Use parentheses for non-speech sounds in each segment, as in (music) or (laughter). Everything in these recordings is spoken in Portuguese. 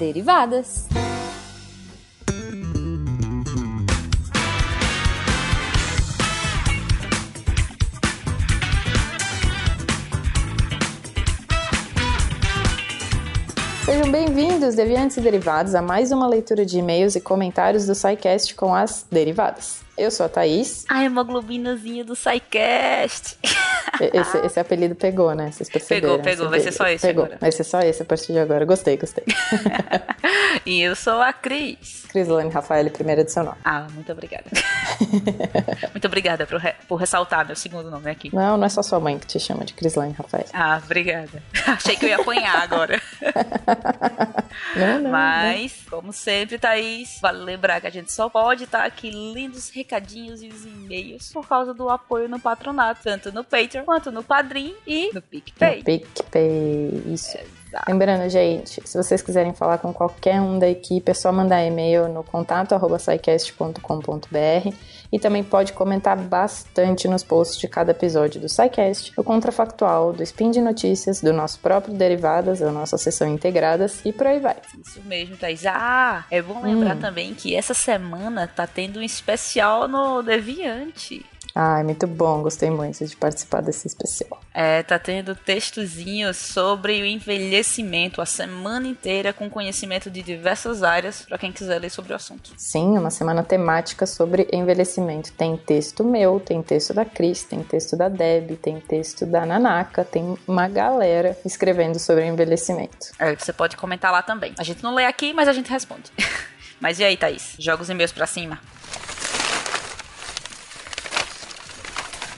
Derivadas. Sejam bem-vindos, deviantes e derivados, a mais uma leitura de e-mails e comentários do SciCast com as derivadas. Eu sou a Thaís. Ai, hemoglobinazinha do SciCast. (laughs) (laughs) Esse, esse apelido pegou, né? Vocês perceberam? Pegou, pegou. Vai ser só esse pegou. agora. Vai ser só esse a partir de agora. Gostei, gostei. (laughs) e eu sou a Cris. Crislane Rafael, primeira do seu nome. Ah, muito obrigada. (laughs) muito obrigada por, re por, ressaltar meu segundo nome aqui. Não, não é só sua mãe que te chama de Crislane Rafael. Ah, obrigada. Achei que eu ia apanhar agora. não, não, Mas, não. como sempre, Thaís, vale lembrar que a gente só pode estar aqui lendo os recadinhos e os e-mails por causa do apoio no patronato, tanto no Patreon quanto no Padrim e no PicPay. No PicPay, isso. Exato. Lembrando, gente, se vocês quiserem falar com qualquer um da equipe, é só mandar e-mail no contato e também pode comentar bastante nos posts de cada episódio do SciCast, do Contrafactual, do Spin de Notícias, do nosso próprio Derivadas, da nossa sessão Integradas e por aí vai. Isso mesmo, Thaís. Ah, é bom lembrar hum. também que essa semana tá tendo um especial no Deviante. Ai, muito bom, gostei muito de participar desse especial. É, tá tendo textozinhos sobre o envelhecimento a semana inteira com conhecimento de diversas áreas para quem quiser ler sobre o assunto. Sim, uma semana temática sobre envelhecimento. Tem texto meu, tem texto da Cris, tem texto da Deb, tem texto da Nanaka, tem uma galera escrevendo sobre envelhecimento. É, você pode comentar lá também. A gente não lê aqui, mas a gente responde. (laughs) mas e aí, Thaís? Joga os e-mails pra cima.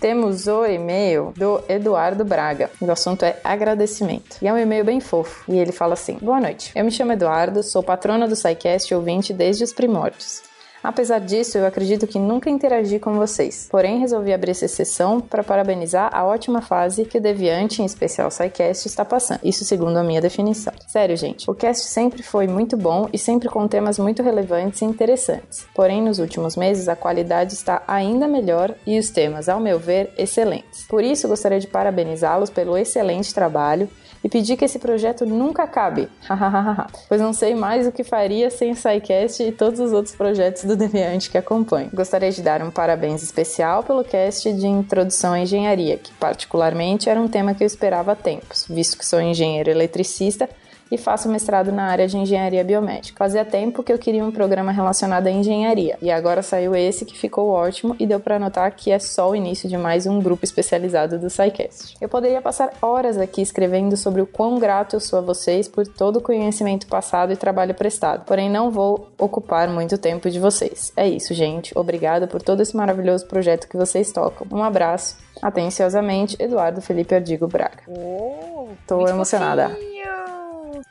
Temos o e-mail do Eduardo Braga. O assunto é agradecimento. E é um e-mail bem fofo. E ele fala assim: Boa noite. Eu me chamo Eduardo, sou patrona do SciCast ouvinte desde os primórdios. Apesar disso, eu acredito que nunca interagi com vocês. Porém, resolvi abrir essa sessão para parabenizar a ótima fase que o Deviante, em especial o SciCast, está passando. Isso segundo a minha definição. Sério, gente, o cast sempre foi muito bom e sempre com temas muito relevantes e interessantes. Porém, nos últimos meses, a qualidade está ainda melhor e os temas, ao meu ver, excelentes. Por isso, gostaria de parabenizá-los pelo excelente trabalho e pedir que esse projeto nunca acabe. (laughs) pois não sei mais o que faria sem o SciCast e todos os outros projetos do (laughs) Deviante que acompanho. Gostaria de dar um parabéns especial pelo cast de Introdução à Engenharia, que particularmente era um tema que eu esperava há tempos, visto que sou engenheiro eletricista e faço mestrado na área de engenharia biomédica. Fazia tempo que eu queria um programa relacionado à engenharia e agora saiu esse que ficou ótimo e deu para notar que é só o início de mais um grupo especializado do SciCast. Eu poderia passar horas aqui escrevendo sobre o quão grato eu sou a vocês por todo o conhecimento passado e trabalho prestado, porém não vou ocupar muito tempo de vocês. É isso, gente. Obrigada por todo esse maravilhoso projeto que vocês tocam. Um abraço. Atenciosamente, Eduardo Felipe Ardigo Braga. Oh, Tô emocionada. Fofinho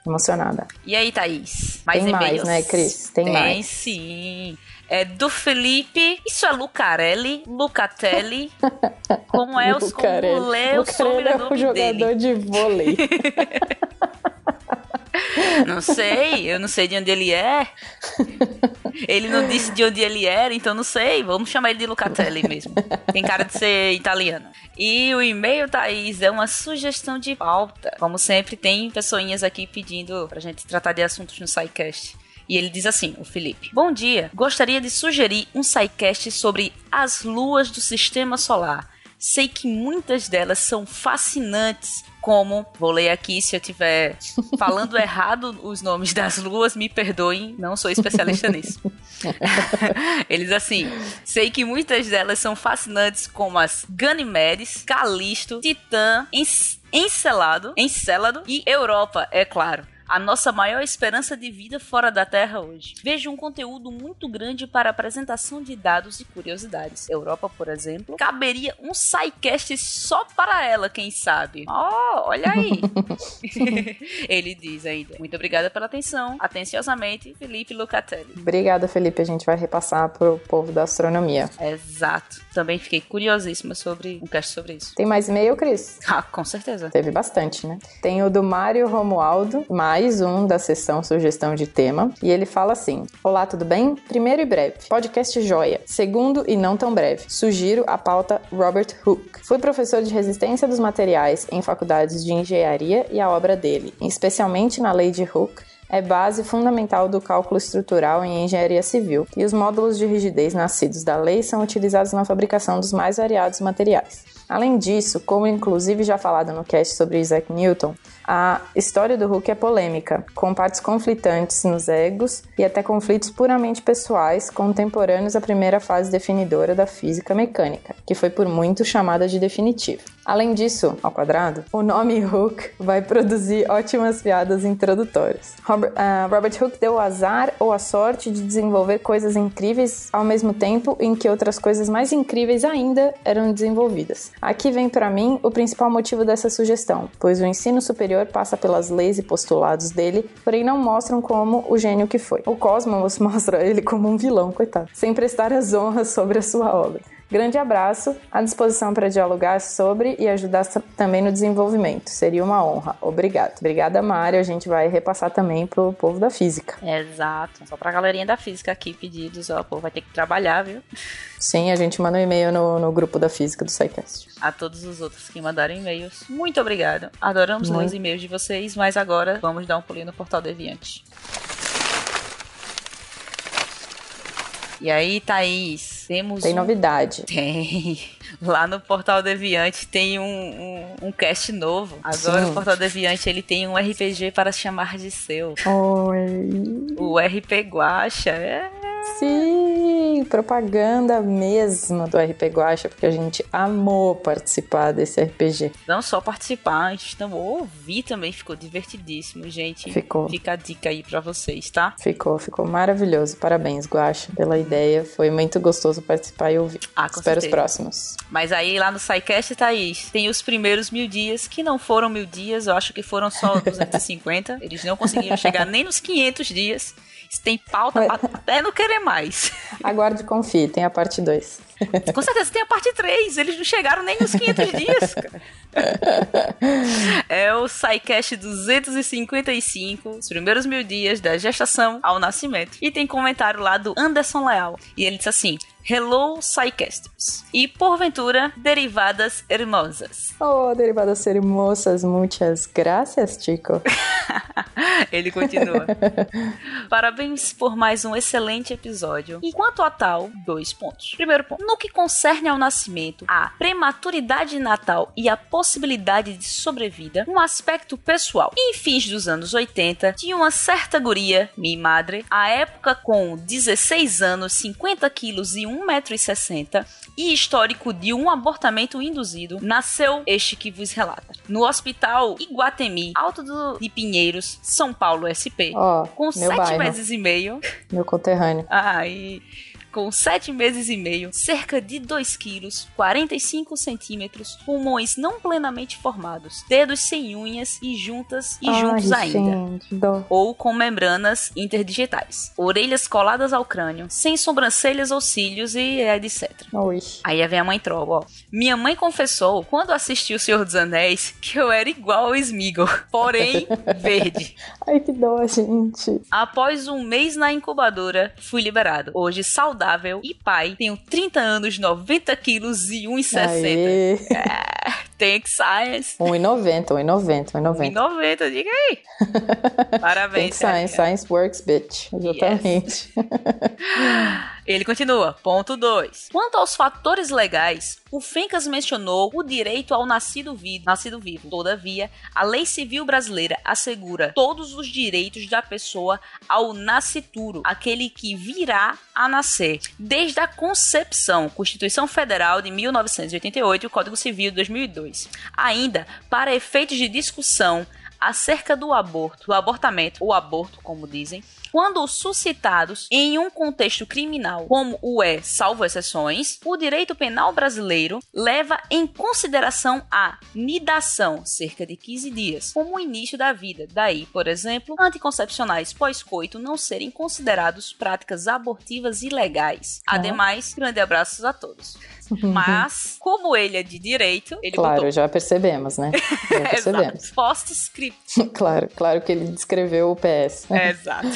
emocionada. E aí, Thaís? Mais Tem mais, né, Cris? Tem, Tem mais. sim. É do Felipe. Isso é Lucarelli? Lucatelli? (laughs) Como é o Lucarelli. como lê o Lucarelli é um jogador dele? de vôlei. (laughs) Não sei, eu não sei de onde ele é. Ele não disse de onde ele era, então não sei. Vamos chamar ele de Lucatelli mesmo. Tem cara de ser italiano. E o e-mail, Thaís, é uma sugestão de pauta. Como sempre, tem pessoinhas aqui pedindo pra gente tratar de assuntos no SciCast. E ele diz assim, o Felipe. Bom dia, gostaria de sugerir um SciCast sobre as luas do sistema solar. Sei que muitas delas são fascinantes, como, vou ler aqui se eu estiver falando (laughs) errado os nomes das luas, me perdoem, não sou especialista (laughs) nisso. (laughs) Eles assim, sei que muitas delas são fascinantes, como as Ganymedes, Calisto, Titã, Encelado, Encélado e Europa, é claro a nossa maior esperança de vida fora da Terra hoje. Vejo um conteúdo muito grande para apresentação de dados e curiosidades. Europa, por exemplo, caberia um SciCast só para ela, quem sabe. Oh, olha aí. (laughs) (laughs) Ele diz ainda. Muito obrigada pela atenção. Atenciosamente, Felipe Lucatelli. Obrigada, Felipe. A gente vai repassar pro povo da astronomia. Exato. Também fiquei curiosíssima sobre um cast sobre isso. Tem mais e-mail, Cris? Ah, com certeza. Teve bastante, né? Tem o do Mário Romualdo, mais um da sessão sugestão de tema, e ele fala assim: Olá, tudo bem? Primeiro e breve, podcast joia. Segundo e não tão breve, sugiro a pauta Robert Hooke. Fui professor de resistência dos materiais em faculdades de engenharia e a obra dele, especialmente na lei de Hooke, é base fundamental do cálculo estrutural em engenharia civil, e os módulos de rigidez nascidos da lei são utilizados na fabricação dos mais variados materiais. Além disso, como inclusive já falado no cast sobre Isaac Newton, a história do Hulk é polêmica, com partes conflitantes nos egos e até conflitos puramente pessoais contemporâneos à primeira fase definidora da física mecânica, que foi por muito chamada de definitiva. Além disso, ao quadrado, o nome Hook vai produzir ótimas piadas introdutórias. Robert, uh, Robert Hooke deu o azar ou a sorte de desenvolver coisas incríveis ao mesmo tempo em que outras coisas mais incríveis ainda eram desenvolvidas. Aqui vem para mim o principal motivo dessa sugestão, pois o ensino superior passa pelas leis e postulados dele, porém não mostram como o gênio que foi. O Cosmos (laughs) mostra ele como um vilão, coitado, sem prestar as honras sobre a sua obra. Grande abraço, à disposição para dialogar sobre e ajudar também no desenvolvimento. Seria uma honra. Obrigado. Obrigada, Mário. A gente vai repassar também pro povo da física. Exato. Só pra galerinha da física aqui, pedidos. Ó, o povo vai ter que trabalhar, viu? Sim, a gente manda um e-mail no, no grupo da física do SciCast. A todos os outros que mandaram e-mails, muito obrigado. Adoramos muito. ler os e-mails de vocês, mas agora vamos dar um pulinho no Portal Deviante. E aí, Thaís, temos. Tem um... novidade. Tem. Lá no Portal Deviante tem um, um, um cast novo. Agora Sim. o Portal Deviante ele tem um RPG para chamar de seu. Oi. O RP Guacha. É Sim, propaganda mesmo do RP Guacha, porque a gente amou participar desse RPG. Não só participar, a gente também ouvir também, ficou divertidíssimo, gente. Ficou. Fica a dica aí para vocês, tá? Ficou, ficou maravilhoso. Parabéns, Guacha, pela ideia. Foi muito gostoso participar e ouvir. Ah, com Espero certeza. os próximos. Mas aí lá no SciCast, Thaís, tem os primeiros mil dias, que não foram mil dias, eu acho que foram só 250. Eles não conseguiram chegar nem nos 500 dias. Se tem pauta Mas... até não querer mais. (laughs) Aguarde e confie, tem a parte 2. Com certeza tem a parte 3. Eles não chegaram nem nos 500 dias, cara. É o SciCast 255, os primeiros mil dias da gestação ao nascimento. E tem comentário lá do Anderson Leal. E ele diz assim: Hello, Psycasters. E porventura, derivadas hermosas. Oh, derivadas hermosas, muitas graças, Chico. (laughs) Ele continua. Parabéns por mais um excelente episódio. E quanto a tal, dois pontos. Primeiro ponto. No que concerne ao nascimento, a prematuridade natal e a possibilidade de sobrevida, um aspecto pessoal. Em fins dos anos 80, tinha uma certa guria, minha madre, à época com 16 anos, 50 quilos e 1,60m e histórico de um abortamento induzido, nasceu este que vos relata. No hospital Iguatemi, Alto do, de Pinheiros, São Paulo, SP, oh, com sete bairro. meses e meio. Meu conterrâneo. Ah, e com 7 meses e meio, cerca de 2 quilos, 45 centímetros, pulmões não plenamente formados, dedos sem unhas e juntas e Ai, juntos ainda, dó. ou com membranas interdigitais, orelhas coladas ao crânio, sem sobrancelhas ou cílios e etc. Oi. Aí vem a mãe troll, ó. Minha mãe confessou, quando assistiu O Senhor dos Anéis, que eu era igual ao Smeagol, porém (laughs) verde. Ai, que dó, gente. Após um mês na incubadora, fui liberado. Hoje, saudável saudável e pai. Tenho 30 anos, 90 quilos e 1,60. É, Tank Science. 1,90, 1,90, 1,90. 1,90, diga aí. (laughs) Parabéns, Tank Science, Science Works, bitch. Exatamente. Yes. (laughs) Ele continua. Ponto 2. Quanto aos fatores legais, o Fencas mencionou o direito ao nascido vivo. Nascido vivo. Todavia, a lei civil brasileira assegura todos os direitos da pessoa ao nascituro, aquele que virá a nascer, desde a concepção. Constituição Federal de 1988 e o Código Civil de 2002. Ainda, para efeitos de discussão acerca do aborto, do abortamento, ou aborto, como dizem, quando suscitados em um contexto criminal, como o é, salvo exceções, o direito penal brasileiro leva em consideração a nidação, cerca de 15 dias, como o início da vida. Daí, por exemplo, anticoncepcionais pós-coito não serem considerados práticas abortivas ilegais. Ademais, grande abraços a todos. (laughs) Mas, como ele é de direito, ele Claro, botou... já percebemos, né? (laughs) Já percebemos. Post-script. (laughs) claro, claro que ele descreveu o PS. Exato.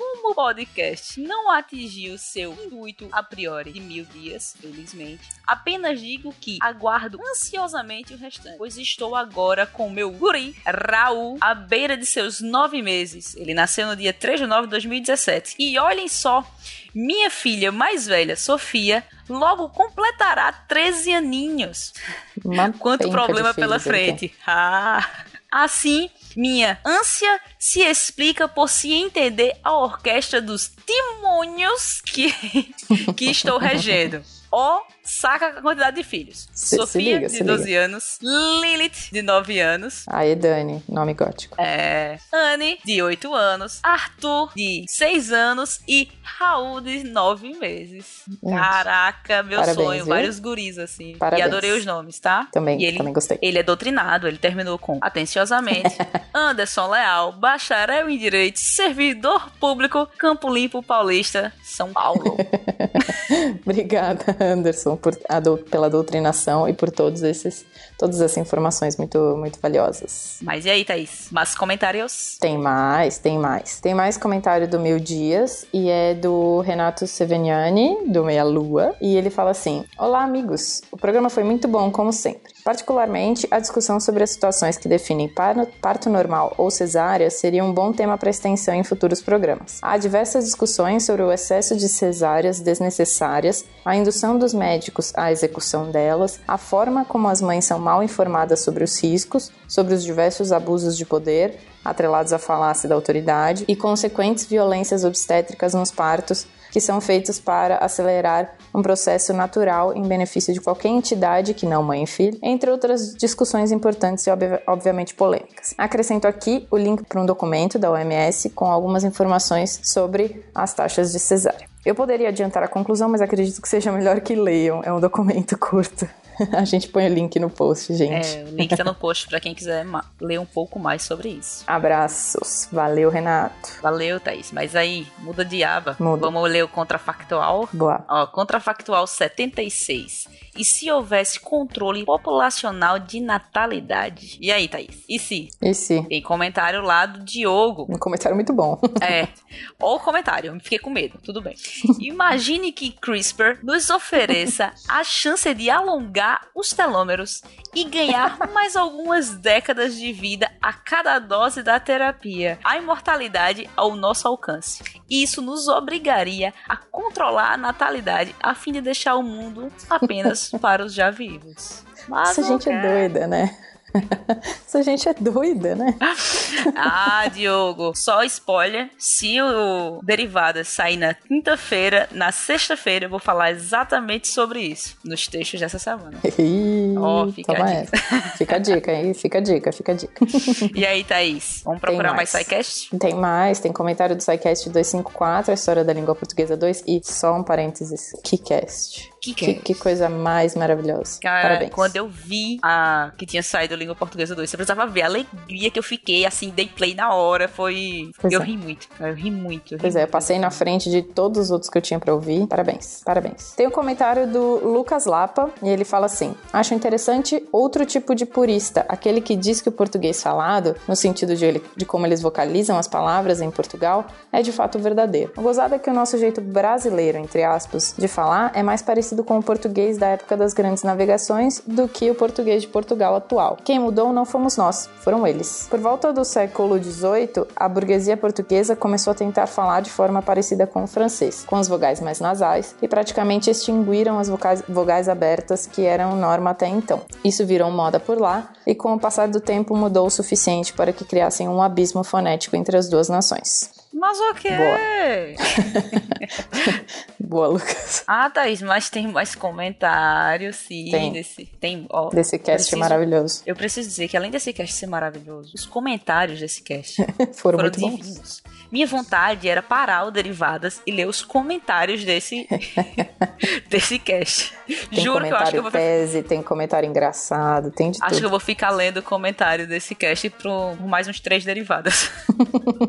Como o podcast não atingiu seu intuito a priori de mil dias, felizmente, apenas digo que aguardo ansiosamente o restante, pois estou agora com meu guri, Raul, à beira de seus nove meses. Ele nasceu no dia 3 de nove de 2017. E olhem só, minha filha mais velha, Sofia, logo completará 13 aninhos. Uma Quanto problema pela frente. Ah. Assim, minha ânsia se explica por se entender a orquestra dos demônios que, que (laughs) estou regendo. Ó, saca a quantidade de filhos. Se- se Sofia, liga, de se 12 liga. anos. Lilith, de 9 anos. Aí, Dani, nome gótico. É, Anne, de 8 anos. Arthur, de 6 anos. E Raul, de 9 meses. Caraca, meu parabéns, sonho. viu? Vários guris, assim. Parabéns. E adorei os nomes, tá? Também, ele, também gostei. ele é doutrinado, ele terminou com atenciosamente (laughs) Anderson Leal, bacharel em Direito, servidor público, Campo Limpo Paulista, São Paulo. (laughs) Obrigada, Anderson, por a pela doutrinação e por todos esses, todas essas informações muito, muito valiosas. Mas e aí, Thaís? Mais comentários? Tem mais, tem mais. Tem mais comentário do Mil Dias e é do Renato Seveniani, do Meia Lua. E ele fala assim: Olá, amigos. O programa foi muito bom, como sempre. Particularmente, a discussão sobre as situações que definem par- parto normal ou cesárea seria um bom tema para extensão em futuros programas. Há diversas discussões sobre o excesso de cesáreas desnecessárias, a indução dos médicos à execução delas, a forma como as mães são mal informadas sobre os riscos, sobre os diversos abusos de poder, atrelados à falácia da autoridade e consequentes violências obstétricas nos partos que são feitos para acelerar um processo natural em benefício de qualquer entidade que não mãe e filho, entre outras discussões importantes e obvi- obviamente polêmicas. Acrescento aqui o link para um documento da OMS com algumas informações sobre as taxas de cesárea. Eu poderia adiantar a conclusão, mas acredito que seja melhor que leiam. É um documento curto. (laughs) A gente põe o link no post, gente. É, o link tá no post pra quem quiser ler um pouco mais sobre isso. Abraços. Valeu, Renato. Valeu, Thaís. Mas aí, muda de aba. Muda. Vamos ler o contrafactual. Boa. Ó, contrafactual 76. E se houvesse controle populacional de natalidade? E aí, Thaís? E se? E se? Tem comentário lá do Diogo. Um comentário muito bom. (laughs) É. Ou comentário, fiquei com medo, tudo bem. Imagine que CRISPR nos ofereça a chance de alongar os telômeros e ganhar mais algumas décadas de vida a cada dose da terapia. A imortalidade ao nosso alcance. Isso nos obrigaria a controlar a natalidade a fim de deixar o mundo apenas (laughs) para os já vivos. Mas Essa gente é doida, né? (laughs) Essa gente é doida, né? (laughs) Ah, Diogo, só spoiler. Se o Derivadas sair na quinta-feira, na sexta-feira eu vou falar exatamente sobre isso nos textos dessa semana. (laughs) Ó, fica a essa. Fica a dica aí, fica a dica, fica a dica. E aí, Thaís? Vamos procurar mais mais. SciCast? Tem mais, tem comentário do SciCast 254, a história da língua portuguesa 2 e só um parênteses, KeyCast. Que Que, que coisa mais maravilhosa. Cara, Parabéns. quando eu vi a que tinha saído a língua portuguesa 2, você precisava ver a alegria que eu fiquei, assim, dei play na hora, foi... Pois eu é. ri muito, cara, eu ri muito. eu ri Pois é, eu muito. passei na frente de todos os outros que eu tinha pra ouvir. Parabéns, parabéns. Tem o comentário do Lucas Lapa e ele fala assim: Acho interessante outro tipo de purista, aquele que diz que o português falado, no sentido de, ele- de como eles vocalizam as palavras em Portugal, é de fato verdadeiro. O gozado é que o nosso jeito brasileiro, entre aspas, de falar é mais parecido com o português da época das grandes navegações do que o português de Portugal atual. Quem mudou não fomos nós, foram eles. Por volta do século XVIII, a burguesia portuguesa começou a tentar falar de forma parecida com o francês, com as vogais mais nasais, e praticamente extinguiram as vocais- vogais abertas que eram norma até então. Isso virou moda por lá, e com o passar do tempo mudou o suficiente para que criassem um abismo fonético entre as duas nações. Mas o quê? (laughs) Boa, Lucas. Ah, Thaís, mas tem mais comentários, sim. Tem. Desse, tem ó, Desse cast preciso- maravilhoso. Eu preciso dizer que além desse cast ser maravilhoso, os comentários desse cast (laughs) Foram, foram muito bons. Minha vontade era parar o Derivadas e ler os comentários desse, (laughs) desse cast. Tem Juro que eu acho que eu vou tese, tem comentário engraçado, tem de Acho que tudo. eu vou ficar lendo o comentário desse cast por por mais uns três derivadas.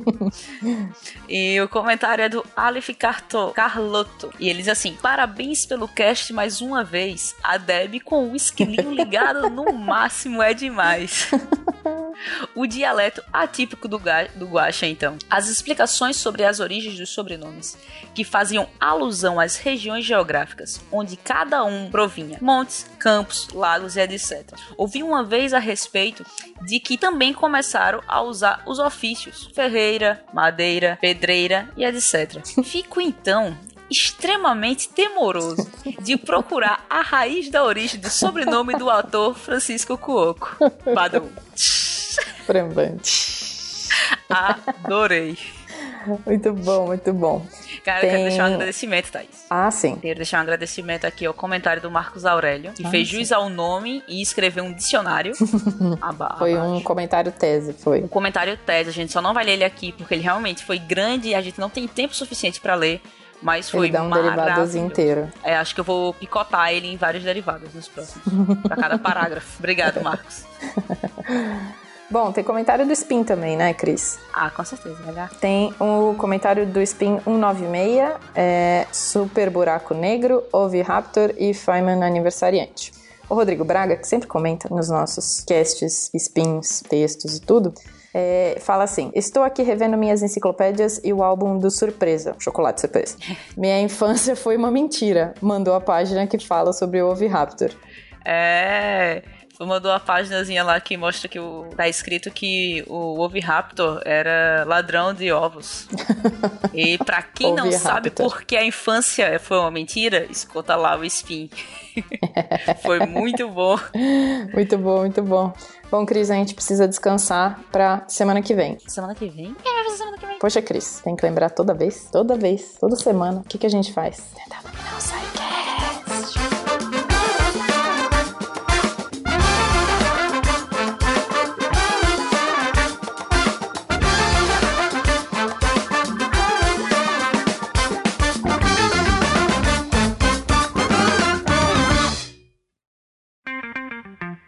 (laughs) e o comentário é do Aleph Carto, Carlotto. E ele diz assim: Parabéns pelo cast mais uma vez. A Deb com o esquilinho ligado no máximo é demais. (laughs) O dialeto atípico do, do Guaxa, então. As explicações sobre as origens dos sobrenomes, que faziam alusão às regiões geográficas, onde cada um provinha. Montes, campos, lagos e etc. Ouvi uma vez a respeito de que também começaram a usar os ofícios ferreira, madeira, pedreira e etc. Fico então extremamente temoroso de procurar a raiz da origem do sobrenome do ator Francisco Cuoco. Badum. (laughs) Trembante. Adorei. (laughs) Muito bom, muito bom. Cara, Tem... eu quero deixar um agradecimento, Thaís. Ah, sim. Quero deixar um agradecimento aqui ao comentário do Marcos Aurélio, que ah, fez jus ao nome e escreveu um dicionário. (laughs) foi um comentário tese, foi. Um comentário tese, a gente só não vai ler ele aqui porque ele realmente foi grande e a gente não tem tempo suficiente para ler. Mas foi ele dá um derivado inteiro. É, acho que eu vou picotar ele em vários derivados nos próximos. pra cada (laughs) parágrafo. Obrigado, Marcos. Bom, tem comentário do Spin também, né, Cris? Ah, com certeza, legal. Tem o comentário do Spin 196, é, Super Buraco Negro, Raptor e Feynman Aniversariante. O Rodrigo Braga, que sempre comenta nos nossos casts, spins, textos e tudo, é, fala assim: Estou aqui revendo minhas enciclopédias e o álbum do Surpresa, Chocolate Surpresa. (laughs) Minha infância foi uma mentira. Mandou a página que fala sobre o Oviraptor. É mandou a páginazinha lá que mostra que o, tá escrito que o Oviraptor era ladrão de ovos. (laughs) e para quem não sabe por que a infância foi uma mentira, escuta lá o Spin. (laughs) foi muito bom. Muito bom, muito bom. Bom, Cris, a gente precisa descansar pra semana que vem. Semana que vem? Quem vai fazer semana que vem? Poxa, Cris, tem que lembrar toda vez, toda vez, toda semana, o que, que a gente faz? Tentar